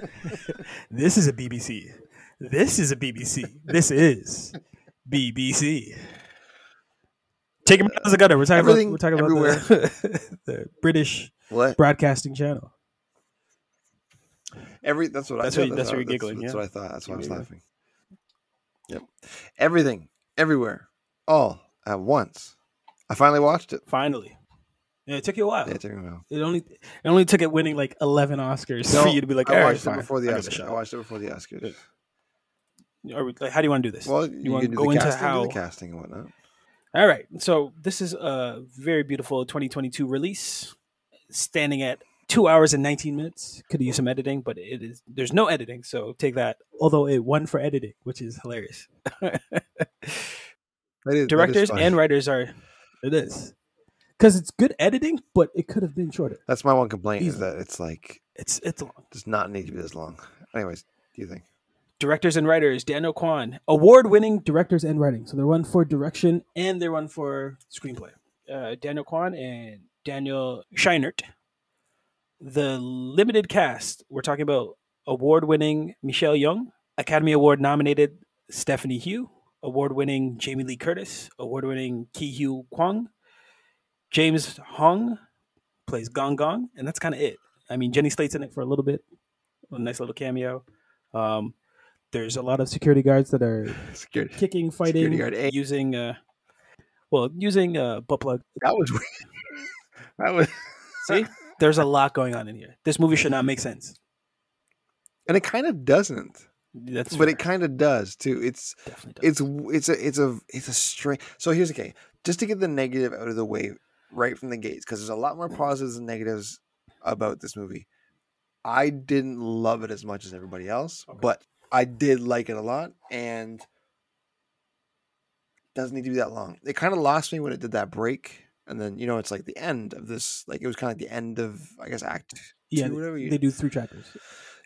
this is a BBC. This is a BBC. This is BBC. Take him out as a gutter. We're talking Everything, about we're talking everywhere. about the, the British What? broadcasting channel. Every that's what That's I what- thought. that's what you're that's, giggling, That's yeah. what I thought. That's why I was laughing. Yep. Everything, everywhere, all at once. I finally watched it. Finally, yeah, it took you a while. Yeah, it took me a while. It only it only took it winning like eleven Oscars No, for you to be like, I right, watched it before the I'll give it a Oscars. I watched it before the Oscars. Good. Are we- like, how do you want to do this? Well, you you, want to go the into casting, how? the casting and whatnot. All right, so this is a very beautiful 2022 release, standing at two hours and 19 minutes. Could use some editing, but it is there's no editing, so take that. Although it won for editing, which is hilarious. That is- that is Directors and writers are it is because it's good editing, but it could have been shorter. That's my one complaint is that it's like It's it's long. does not need to be this long. Anyways, do you think? Directors and writers: Daniel Kwan, award-winning directors and writing. So they're one for direction and they're one for screenplay. Uh, Daniel Kwan and Daniel Scheinert. The limited cast. We're talking about award-winning Michelle Yeoh, Academy Award nominated Stephanie Hsu, award-winning Jamie Lee Curtis, award-winning Ke Huy Quan, James Hong plays Gong Gong, and that's kind of it. I mean, Jenny Slate's in it for a little bit, a nice little cameo. Um, there's a lot of security guards that are Security. kicking, fighting, using, uh, well, using uh, butt plug. That was weird. that was See, there's a lot going on in here. This movie should not make sense. and it kind of doesn't. That's but fair. it kind of does too. It's definitely does. it's it's a it's a it's a strange. So here's the okay. Just to get the negative out of the way right from the gates, because there's a lot more positives and negatives about this movie. I didn't love it as much as everybody else, Okay. but I did like it a lot, and doesn't need to be that long. It kind of lost me when it did that break, and then you know it's like the end of this. Like it was kind of like the end of I guess Act yeah, two, whatever they, you- they do three chapters.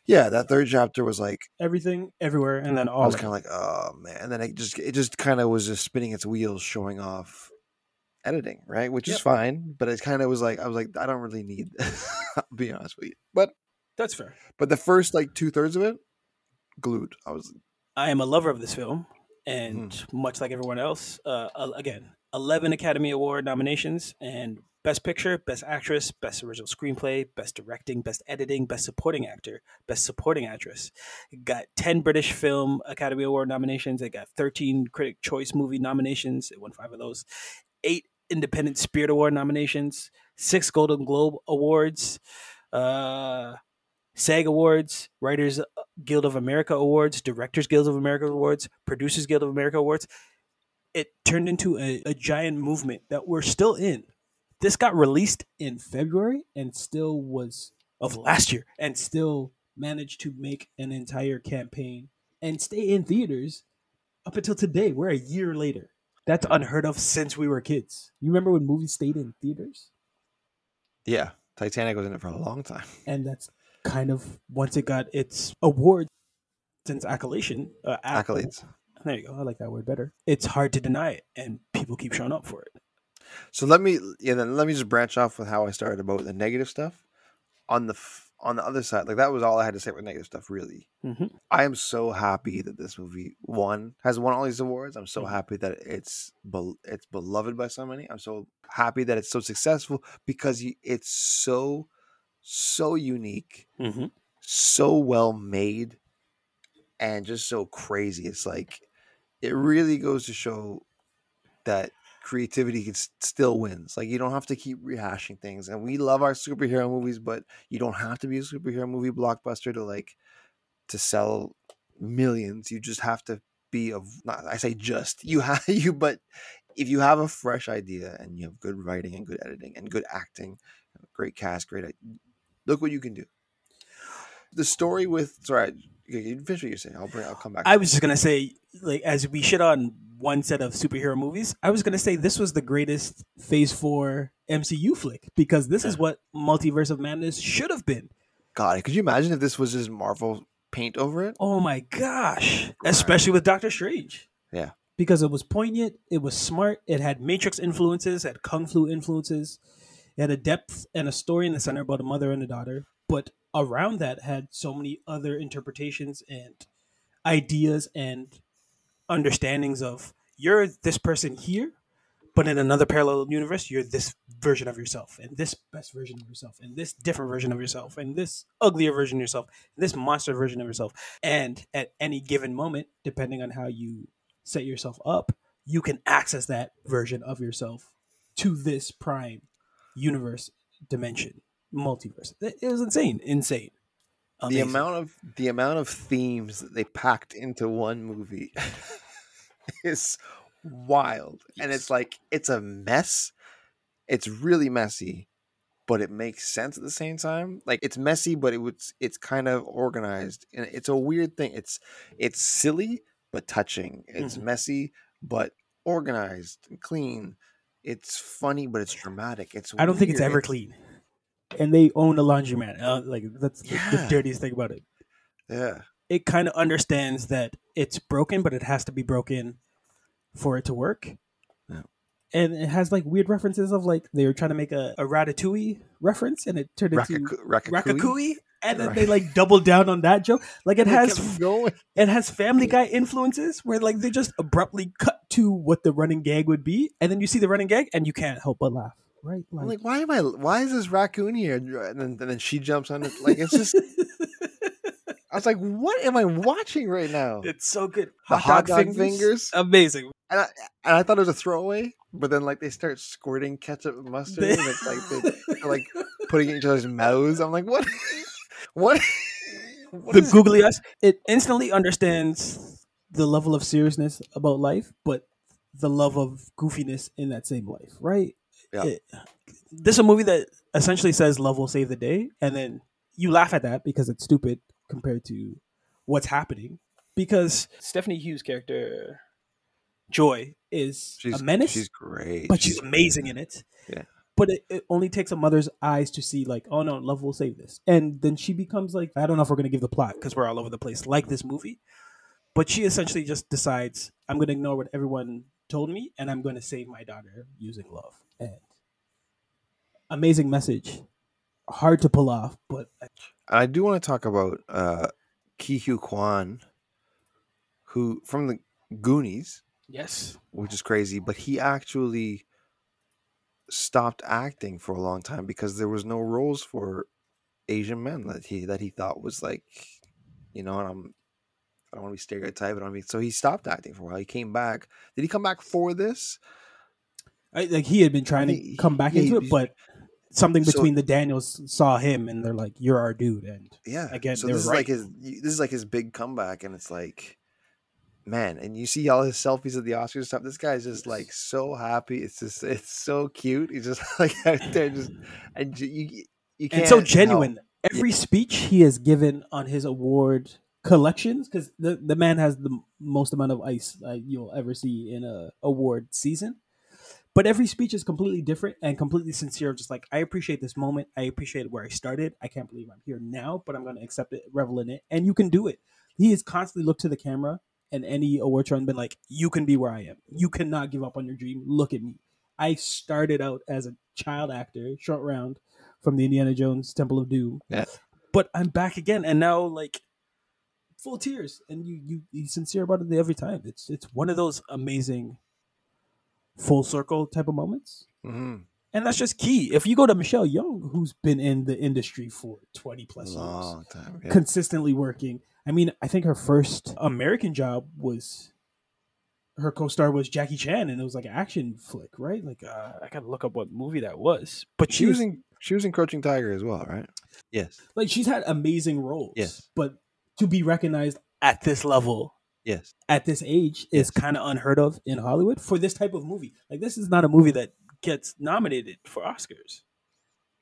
yeah. That third chapter was like Everything, everywhere, and then all. I was kind of like, oh man, and then it just it just kind of was just spinning its wheels, showing off editing, right? Which is fine, but it kind of was like I was like, I don't really need. I'll be honest with you, but That's fair. but the first like two thirds of it, glued. I was I am a lover of this film, and Hmm. much like everyone else, uh, again, eleven Academy Award nominations and Best Picture, Best Actress, Best Original Screenplay, Best Directing, Best Editing, Best Supporting Actor, Best Supporting Actress. It got ten British Film Academy Award nominations. It got thirteen Critic Choice Movie nominations. It won five of those. Eight Independent Spirit Award nominations. Six Golden Globe Awards. Uh, SAG Awards, Writers Guild of America Awards, Directors Guild of America Awards, Producers Guild of America Awards. It turned into a, a giant movement that we're still in. This got released in February and still was of last year and still managed to make an entire campaign and stay in theaters up until today. We're a year later. That's unheard of since we were kids. You remember when movies stayed in theaters? yeah. Titanic was in it for a long time. and that's kind of once it got its awards since accolation uh, Accolades. there you go i like that word better it's hard to deny it and people keep showing up for it So let me yeah. Then let me just branch off with how I started about the negative stuff. On the f- on the other side, like that was all I had to say with negative stuff. Really, Mhm. I am so happy that this movie won has won all these awards. I'm so Mhm. happy that it's bel it's beloved by so many. I'm so happy that it's so successful because it's so so unique, Mm-hmm. so well made, and just so crazy. It's like it really goes to show that creativity still wins. Like you don't have to keep rehashing things. And we love our superhero movies, but you don't have to be a superhero movie blockbuster to like to sell millions. You just have to be of not I say just you have you but if you have a fresh idea and you have good writing and good editing and good acting, great cast, great look what you can do. The story with sorry, you finish what you're saying. I'll bring I'll come back. i was just gonna say like as we shit on one set of superhero movies i was gonna say this was the greatest phase four mcu flick because this is what multiverse of madness should have been God, could you imagine if this was just Marvel paint over it? oh my gosh especially with doctor strange Yeah. because it was poignant it was smart it had matrix influences it had kung fu influences it had a depth and a story in the center about a mother and a daughter but around that had so many other interpretations and ideas and understandings of you're this person here but in another parallel universe you're this version of yourself and this best version of yourself and this different version of yourself and this uglier version of yourself and this monster version of yourself. And at any given moment depending on how you set yourself up you can access that version of yourself to this prime universe dimension multiverse. It was insane insane. The amount of the amount of themes that they packed into one movie is wild. And it's like it's a mess. It's really messy but it makes sense at the same time. Like it's messy but it was it's kind of organized. And it's a weird thing. It's it's silly but touching. It's Mhm. messy but organized and clean. It's funny but it's dramatic. It's I don't think it's weird. ever clean. And they own a laundromat. Uh, like that's the, the dirtiest thing about it. yeah It kind of understands that it's broken, but it has to be broken for it to work. Yeah. And it has like weird references of like they were trying to make a, a Ratatouille reference, and it turned into Rakaku- Ratatouille? Ratatouille, and then Right. they like doubled down on that joke. Like it They has it has Family Guy influences where like they just abruptly cut to what the running gag would be, and then you see the running gag, and you can't help but laugh. Right? I'm like, why am I? Why is this raccoon here? And then, and then she jumps on it. Like it's just. I was like, what am I watching right now? It's so good. The hot dog fingers? Amazing. And I, and I thought it was a throwaway, but then like they start squirting ketchup and mustard, They- and like they, they're like putting it in each other's mouths. I'm like, what? what? what the googly eyes. It instantly understands the level of seriousness about life, but the love of goofiness in that same life, right? Yeah. It- this is a movie that essentially says love will save the day, and then you laugh at that because it's stupid compared to what's happening. Because Stephanie Hsu's character Joy is She's a menace, She's great. but she's amazing in it. Yeah. But it, it only takes a mother's eyes to see, like, oh no, love will save this. And then she becomes like, I don't know if we're going to give the plot because we're all over the place, like this movie. But she essentially just decides, I'm going to ignore what everyone told me and I'm going to save my daughter using love. And amazing message. Hard to pull off, but I do want to talk about uh, Ke Huy Quan, who from the Goonies, yes. which is crazy, but he actually stopped acting for a long time because there was no roles for Asian men that he that he thought was like, you know, and I'm I don't want to be stereotyped, I mean, so he stopped acting for a while. He came back. Did he come back for this? I, like he had been trying to come back yeah, into he- it, but something So- between the Daniels saw him and they're like, "You're our dude." And Yeah. Again, so this is were like right. his this is like his big comeback, and it's like, man, and you see all his selfies at the Oscars and stuff. This guy's just like so happy. It's just it's so cute. He's just like out there, just and you you, can't and so help- genuine. Every speech he has given on his award collections, because the, the man has the most amount of ice uh, you'll ever see in a award season. But every speech is completely different and completely sincere. Just like I appreciate this moment, I appreciate where I started. I can't believe I'm here now, but I'm going to accept it, revel in it, and you can do it. He has constantly looked to the camera and any award show and been like, "You can be where I am. You cannot give up on your dream. Look at me. I started out as a child actor, short round, from the Indiana Jones Temple of Doom. Yeah. But I'm back again, and now like full tears, and you you he's sincere about it every time. It's it's one of those amazing full circle type of moments, Mhm. and that's just key. If you go to Michelle Yeoh, who's been in the industry for twenty plus years, time. Yeah. consistently working. I mean, I think her first American job was her co-star was Jackie Chan, and it was like an action flick, right? Like uh, I gotta look up what movie that was, but She was in she was in Crouching Tiger as well, right? Yes. like she's had amazing roles. Yes. But to be recognized at this level, Yes. at this age, Yes. is kind of unheard of in Hollywood for this type of movie. Like this is not a movie that gets nominated for Oscars.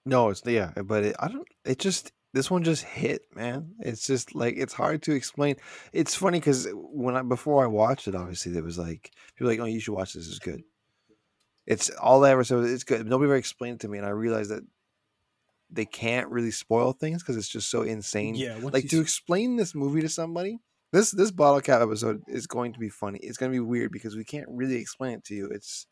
No, it's yeah, but it, I don't. It just this one just hit, man. It's just like it's hard to explain. It's funny because when I before I watched it, obviously there was like people were like, "Oh, you should watch this. It's good." It's all I ever said. was, It's good. Nobody ever explained it to me, and I realized that they can't really spoil things because it's just so insane. Yeah, like to explain this movie to somebody. This this bottle cap episode is going to be funny. It's going to be weird because we can't really explain it to you. It's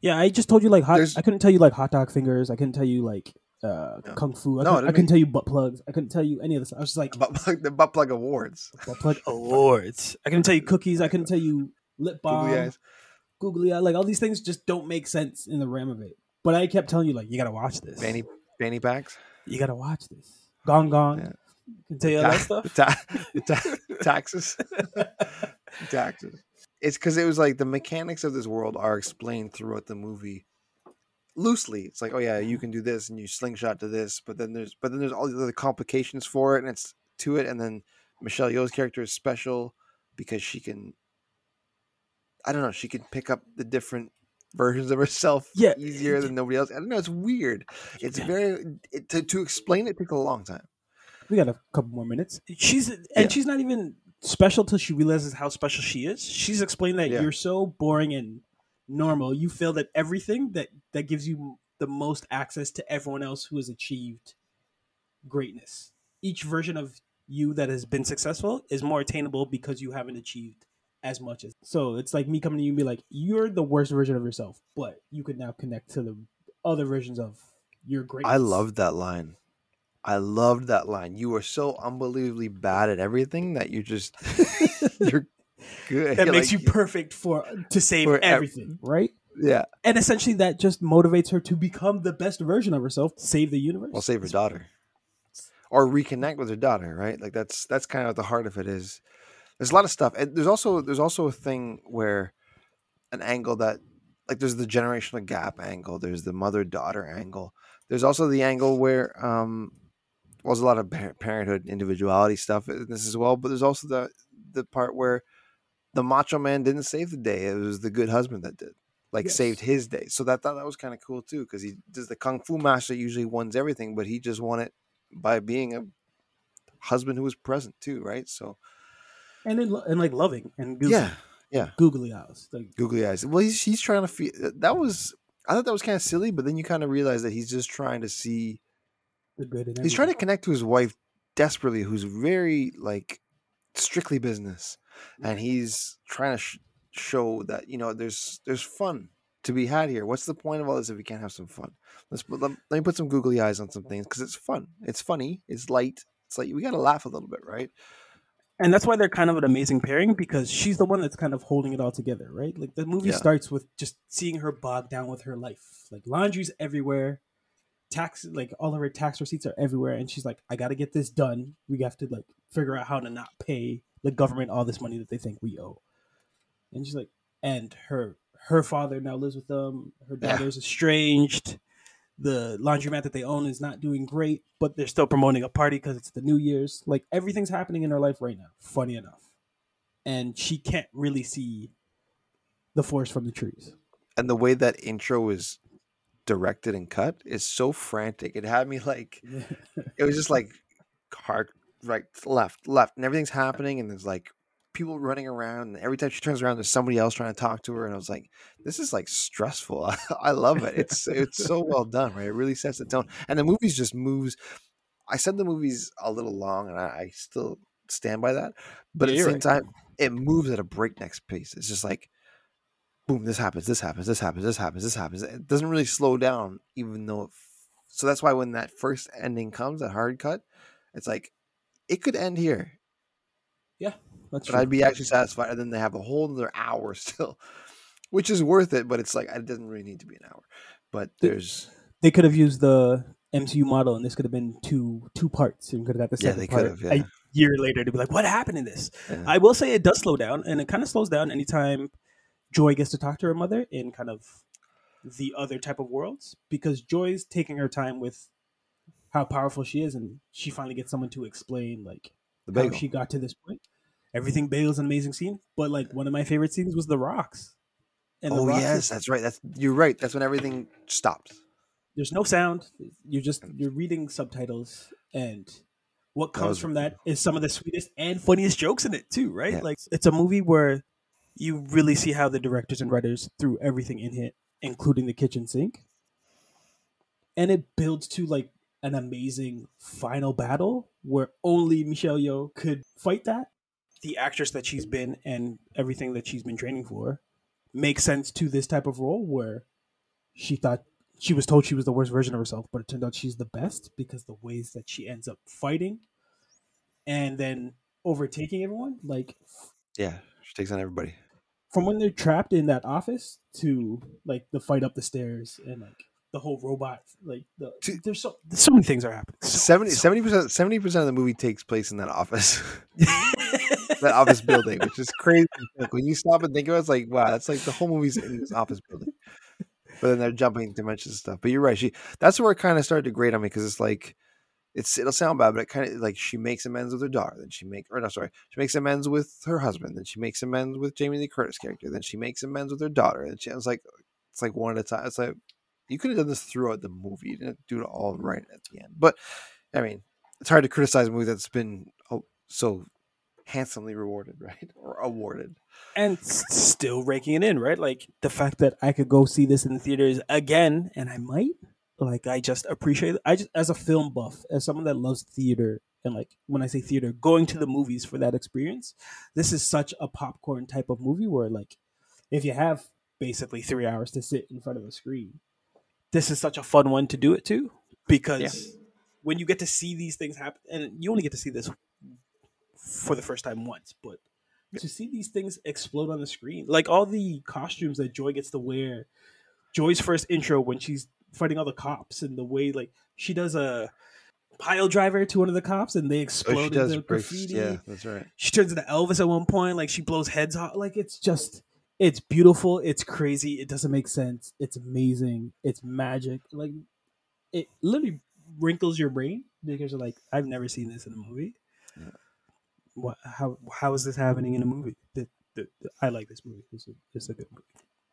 Yeah, I just told you like hot. There's- I couldn't tell you like hot dog fingers. I couldn't tell you like uh, No. kung fu. I, No, I couldn't, I couldn't tell you butt plugs. I couldn't tell you any of this. I was just like Butt plug, the butt plug awards. butt plug. Awards. I couldn't tell you cookies. I couldn't tell you lip balm. Googly eyes. Googly eye. Like all these things just don't make sense in the realm of it. But I kept telling you like you gotta watch this. Fanny fanny packs. You gotta watch this. Gong gong. Yeah. Can tell you all that stuff. ta- ta- taxes. taxes. It's because it was like the mechanics of this world are explained throughout the movie loosely. It's like, oh yeah, you can do this and you slingshot to this, but then there's but then there's all the other complications for it, and it's to it. And then Michelle Yeoh's character is special because she can, I don't know, she can pick up the different versions of herself Yeah, easier than nobody else. I don't know. It's weird. It's very it, to to explain it took a long time. We got a couple more minutes. She's and Yeah. she's not even special till she realizes how special she is. She's explained that Yeah. you're so boring and normal. You feel that everything that that gives you the most access to everyone else who has achieved greatness. Each version of you that has been successful is more attainable because you haven't achieved as much as. So it's like me coming to you and be like, you're the worst version of yourself, but you can now connect to the other versions of your greatness. I love that line. I loved that line. You are so unbelievably bad at everything that you're just you're good. That makes Like, you perfect for to save For ev- everything. right? yeah. And essentially, that just motivates her to become the best version of herself, save the universe. Well, save her daughter, or reconnect with her daughter. Right? Like that's that's kind of the heart of it. Is there's a lot of stuff, and there's also there's also a thing where an angle that like there's the generational gap angle. There's the mother daughter angle. There's also the angle where um well, there's a lot of parenthood individuality stuff in this as well. But there's also the the part where the macho man didn't save the day. It was the good husband that did. Like Yes. saved his day. So that thought that was kind of cool too, because he does the kung fu master usually wins everything, but he just won it by being a husband who was present too, right? So and then, And like loving and goofy. yeah, googly eyes. Like, googly eyes. Well, he's he's trying to feel that was. I thought that was kind of silly, but then you kind of realize that he's just trying to see. The good in He's trying to connect to his wife desperately, who's very like strictly business, and mm-hmm. he's trying to sh- show that you know there's there's fun to be had here. What's the point of all this if we can't have some fun? Let's put, let, let me put some googly eyes on some things because it's fun. It's funny. It's light. It's like we got to laugh a little bit, right? And that's why they're kind of an amazing pairing because she's the one that's kind of holding it all together, right? Like the movie Yeah. starts with just seeing her bogged down with her life. Like laundry's everywhere, tax like all of her tax receipts are everywhere, and she's like, I gotta get this done. We have to like figure out how to not pay the government all this money that they think we owe. And she's like, and her her father now lives with them. Her Yeah. daughter's estranged. The laundromat that they own is not doing great, but they're still promoting a party because it's the New Year's. Like everything's happening in her life right now. Funny enough, and she can't really see the forest from the trees. And the way that intro is directed and cut is so frantic. It had me like it was just like hard right left left and everything's happening and there's like people running around and every time she turns around there's somebody else trying to talk to her and i was like this is like stressful. I, love it. It's it's so well done right? It really sets the tone and the movie's just moves i said the movie's a little long and i, I still stand by that but Yeah, at the same right. time it moves at a breakneck pace. It's just like boom this happens this happens this happens this happens this happens it doesn't really slow down even though it f- so that's why when that first ending comes that hard cut it's like it could end here Yeah, That's but true. I'd be actually satisfied. And then they have a whole other hour still, which is worth it. But it's like it doesn't really need to be an hour. But there's they could have used the MCU model, and this could have been two two parts, and could have got the yeah, second they part. could have. Yeah, A year later to be like, what happened in this? yeah. I will say it does slow down, and it kind of slows down anytime Joy gets to talk to her mother in kind of the other type of worlds because Joy's taking her time with how powerful she is, and she finally gets someone to explain like how she got to this point. everything bagel's an amazing scene. But like one of my favorite scenes was the rocks. And oh rocks yes, is- that's right. That's you're right. That's when everything stops. there's no sound. You're just you're reading subtitles, and what That comes was- from that is some of the sweetest and funniest jokes in it too. Right? Yeah. Like it's a movie where you really see how the directors and writers threw everything in it, including the kitchen sink, and it builds to like an amazing final battle where only Michelle Yeoh could fight that. The actress that she's been and everything that she's been training for makes sense to this type of role where she thought she was told she was the worst version of herself, but it turned out she's the best because the ways that she ends up fighting and then overtaking everyone, like Yeah, she takes on everybody. From when they're trapped in that office to like the fight up the stairs and like the whole robot, like the To- there's so So many things are happening. So- 70 percent seventy percent of the movie takes place in that office, that office building, which is crazy. Like, when you stop and think about it, it's like wow, that's like the whole movie's in this office building. But then they're jumping dimensions and stuff. But you're right. She that's where it kind of started to grate on me because it's like it's it'll sound bad, but it kind of like she makes amends with her daughter, then she makes or no, sorry, she makes amends with her husband, then she makes amends with Jamie Lee Curtis character, then she makes amends with her daughter, and she was like, it's like one at a time. It's like you could have done this throughout the movie. You didn't do it all right at the end. But I mean, it's hard to criticize a movie that's been oh, so handsomely rewarded, right, or awarded. and still raking it in, right? Like the fact that I could go see this in the theaters again, and I might. Like I just appreciate it. I just as a film buff, as someone that loves theater, and like when I say theater, going to the movies for that experience, this is such a popcorn type of movie where like if you have basically three hours to sit in front of a screen, this is such a fun one to do it to because when you get to see these things happen, and you only get to see this for the first time once, but to see these things explode on the screen, like all the costumes that Joy gets to wear, Joy's first intro when she's fighting all the cops, and the way like she does a pile driver to one of the cops, and they Oh, explode she does into graffiti. Yeah, that's right. She turns into Elvis at one point, like she blows heads off. Like it's just, it's beautiful. It's crazy. It doesn't make sense. It's amazing. It's magic. Like it literally wrinkles your brain because you're like, I've never seen this in a movie. Yeah. What? How? How is this happening in a movie? The, the, the- I like this movie. It's a, it's a good movie.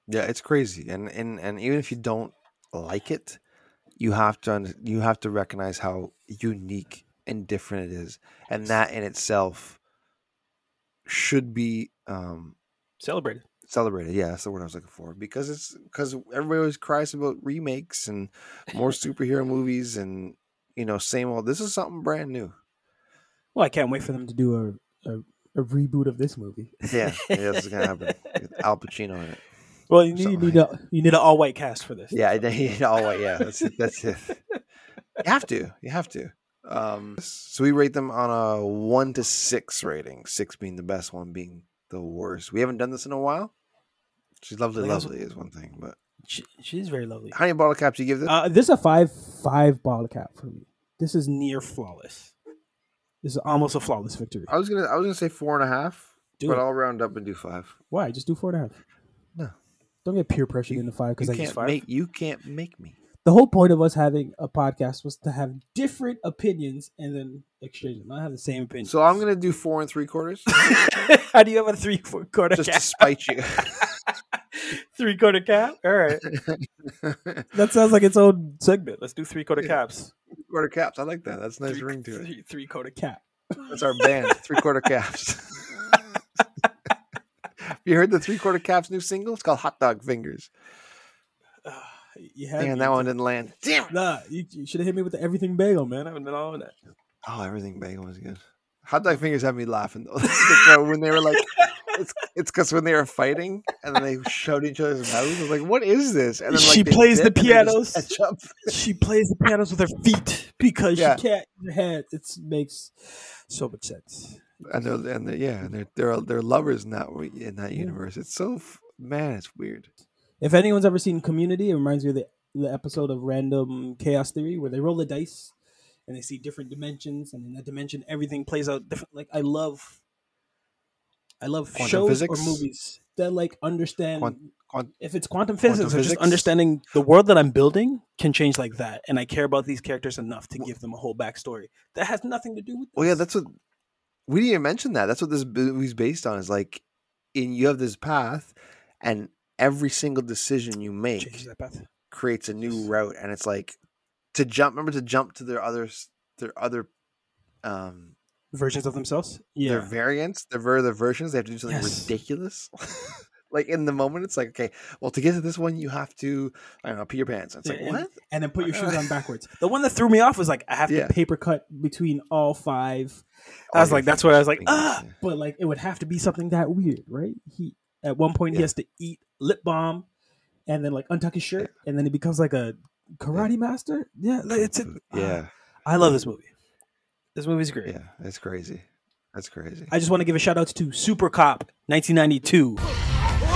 Yeah, it's crazy, and and and even if you don't like it, you have to you have to recognize how unique and different it is, and that in itself should be um, Celebrated. celebrated. Yeah, that's the word I was looking for because it's because everybody always cries about remakes and more superhero movies, and you know, same old. This is something brand new. Well, I can't wait for them. to do a, a, a reboot of this movie. Yeah, yeah, this is gonna happen. Al Pacino in it. Well, you need, you need like a you need an all white cast for this. Yeah, I think- all white. Yeah, that's it. That's it. You have to. You have to. Um, so we rate them on a one to six rating. Six being the best, one being the worst. We haven't done this in a while. She's lovely, Like, lovely is one thing, but She, she's very lovely. how many bottle caps do you give this? Uh, this is a five five bottle cap for me. This is near flawless. This is almost a flawless victory. I was gonna, I was gonna say four and a half, Do but it. I'll round up and do five. Why? Just do four and a half. No. Don't get peer pressured You- into five because I can't just five? make, you can't make me. the whole point of us having a podcast was to have different opinions and then exchange them, not have the same opinion. So I'm gonna do four and three quarters, How do you have a three four quarter just to spite you. three quarter cap. All right, that sounds like its own segment. Let's do three quarter Yeah. caps. quarter caps. I like that. That's a nice three, ring to it. Three, three quarter cap. That's our band, three quarter caps. You heard the three quarter caps new single? It's called Hot Dog Fingers. you have And that one didn't land. Damn. nah, you, you should have hit me with the everything bagel, man. I haven't been on that. Oh, everything bagel was good. Hot Dog Fingers had me laughing though. Uh, when they were like, it's it's because when they were fighting and then they showed each other's mouths. I was like, what is this? And then like She plays the dip and they just pianos. She plays the pianos with her feet because Yeah. she can't. her head, it makes So much sense. And they're and they're, yeah, and they're they're they're lovers in that in that universe. It's so man, it's weird. If anyone's ever seen Community, it reminds me of the, the episode of Random Chaos Theory where they roll the dice and they see different dimensions, and in that dimension, everything plays out different. Like I love, I love Quantum shows physics? or movies that like understand. Quant- quant- if it's quantum physics, Physics or just understanding the world that I'm building can change like that, and I care about these characters enough to give them a whole backstory that has nothing to do with. Well, yeah, that's what we didn't even mention that. That's what this movie's based on. Is like, in you have this path, and every single decision you make changes that path. creates a new route, and it's like to jump. Remember to jump to their other their other um Versions of themselves. Yeah, their variants, their ver- their versions. They have to do something Yes. ridiculous. like in the moment, it's like okay, well, to get to this one, you have to I don't know pee your pants. It's like Yeah, what? and then put your shoes on backwards. the one that threw me off was like I have Yeah. to. Paper cut between all five, I was Oh, like, that's where I was like, ah. yeah. but like it would have to be something that weird, right? He at one point he has to eat lip balm and then like untuck his shirt and then he becomes like a Karate Master. Yeah, like, it's a, yeah, I love this movie. This movie's great. yeah. That's crazy. That's crazy. I just want to give a shout out to Super Cop 1992.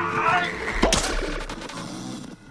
はい!